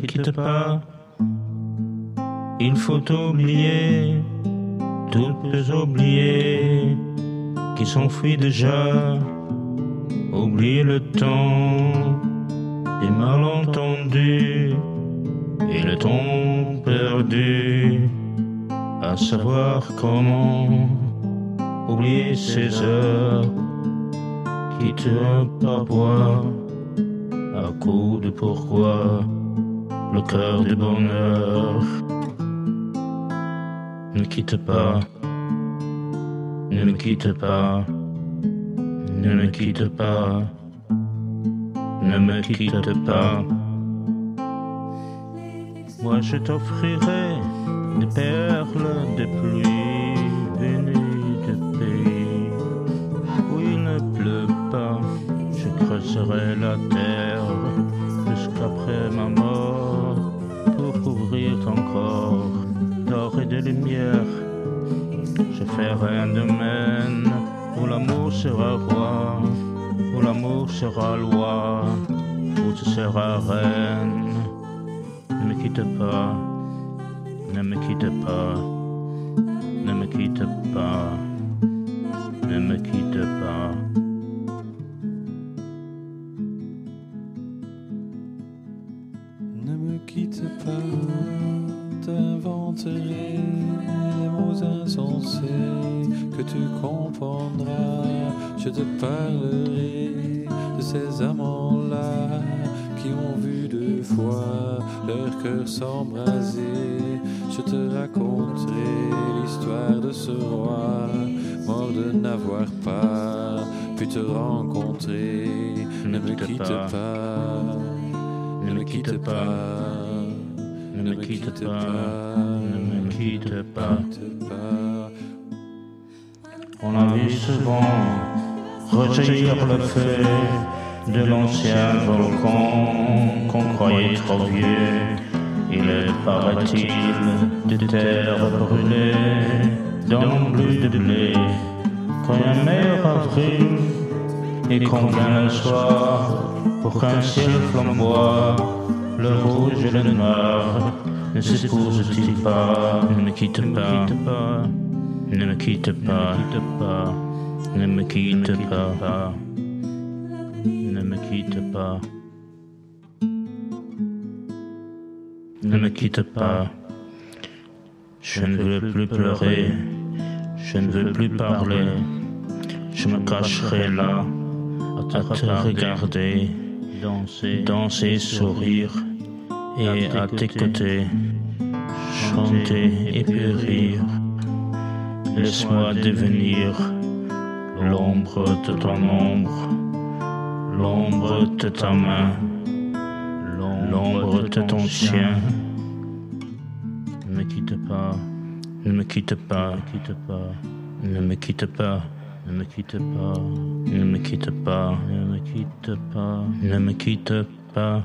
quitte pas. Il faut oublier toutes oubliées qui s'enfuient déjà. Oublier le temps des malentendus et le temps perdu à savoir comment oublier ces heures qui te parfois à coup de pourquoi le cœur du bonheur ne quitte pas, ne me quitte pas, ne me quitte pas, ne me quitte pas. Moi je t'offrirai des perles de pluie venues de pays où il ne pleut pas. Je creuserai la terre jusqu'après ma mort pour couvrir ton corps d'or et de lumière. Je ferai un domaine où l'amour sera roi, où l'amour sera loi, où tu seras reine. Ne me quitte pas, ne me quitte pas, ne me quitte pas, ne me quitte pas. Les mots insensés que tu comprendras. Je te parlerai de ces amants-là qui ont vu deux fois leur cœur s'embraser. Je te raconterai l'histoire de ce roi, mort de n'avoir pas pu te rencontrer. Ne me quitte pas. Ne me quitte pas, ne me quitte pas, ne me quitte pas. On a vu souvent rejaillir le feu de l'ancien volcan qu'on croyait trop vieux. Il est, paraît-il, de terre brûlée dans bleu de blé. Quand il y a un meilleur avril et qu'on vient le soir pour qu'un ciel flamboie, le rouge et le noir. Ne s'épousent-ils pas? Ne me quitte pas, ne me quitte pas, ne me quitte pas, ne me quitte pas, ne me quitte pas. Je ne veux plus pleurer, je ne veux plus parler, je me cacherai là à te regarder, danser, danser, sourire, et à tes côtés, chanter et puis rire. Laisse-moi devenir l'ombre de ton ombre, l'ombre de ta main, l'ombre de ton chien. Ne me quitte pas, ne me quitte pas, quitte pas, ne me quitte pas. Ne me quitte pas, ne me quitte pas, ne me quitte pas, ne me quitte pas.